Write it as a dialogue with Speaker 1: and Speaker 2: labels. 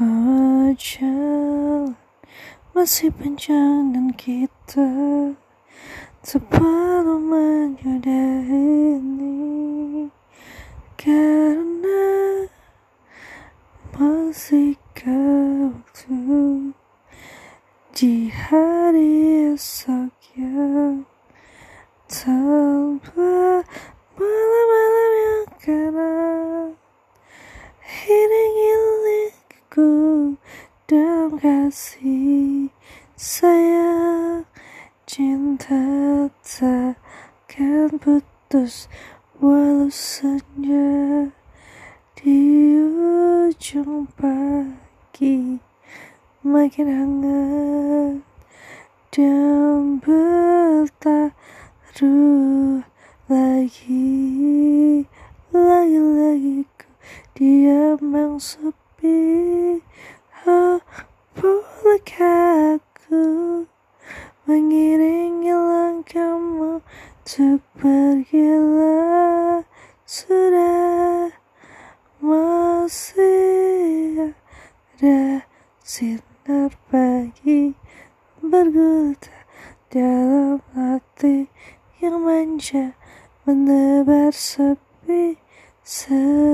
Speaker 1: Oh, masih panjang dan kita tak perlu ini karena masih waktu di hari esok yang tanpa dalam kasih sayang cinta takkan putus walau senja di ujung pagi. Makin hangat dan bertaruh lagi. Lagi-lagi ku diam yang sepi oh, bolehkah aku mengiringi langkahmu untuk pergilah. Sudah masih ada sinar pagi bergulita dalam hati yang manja menebar sepi sepi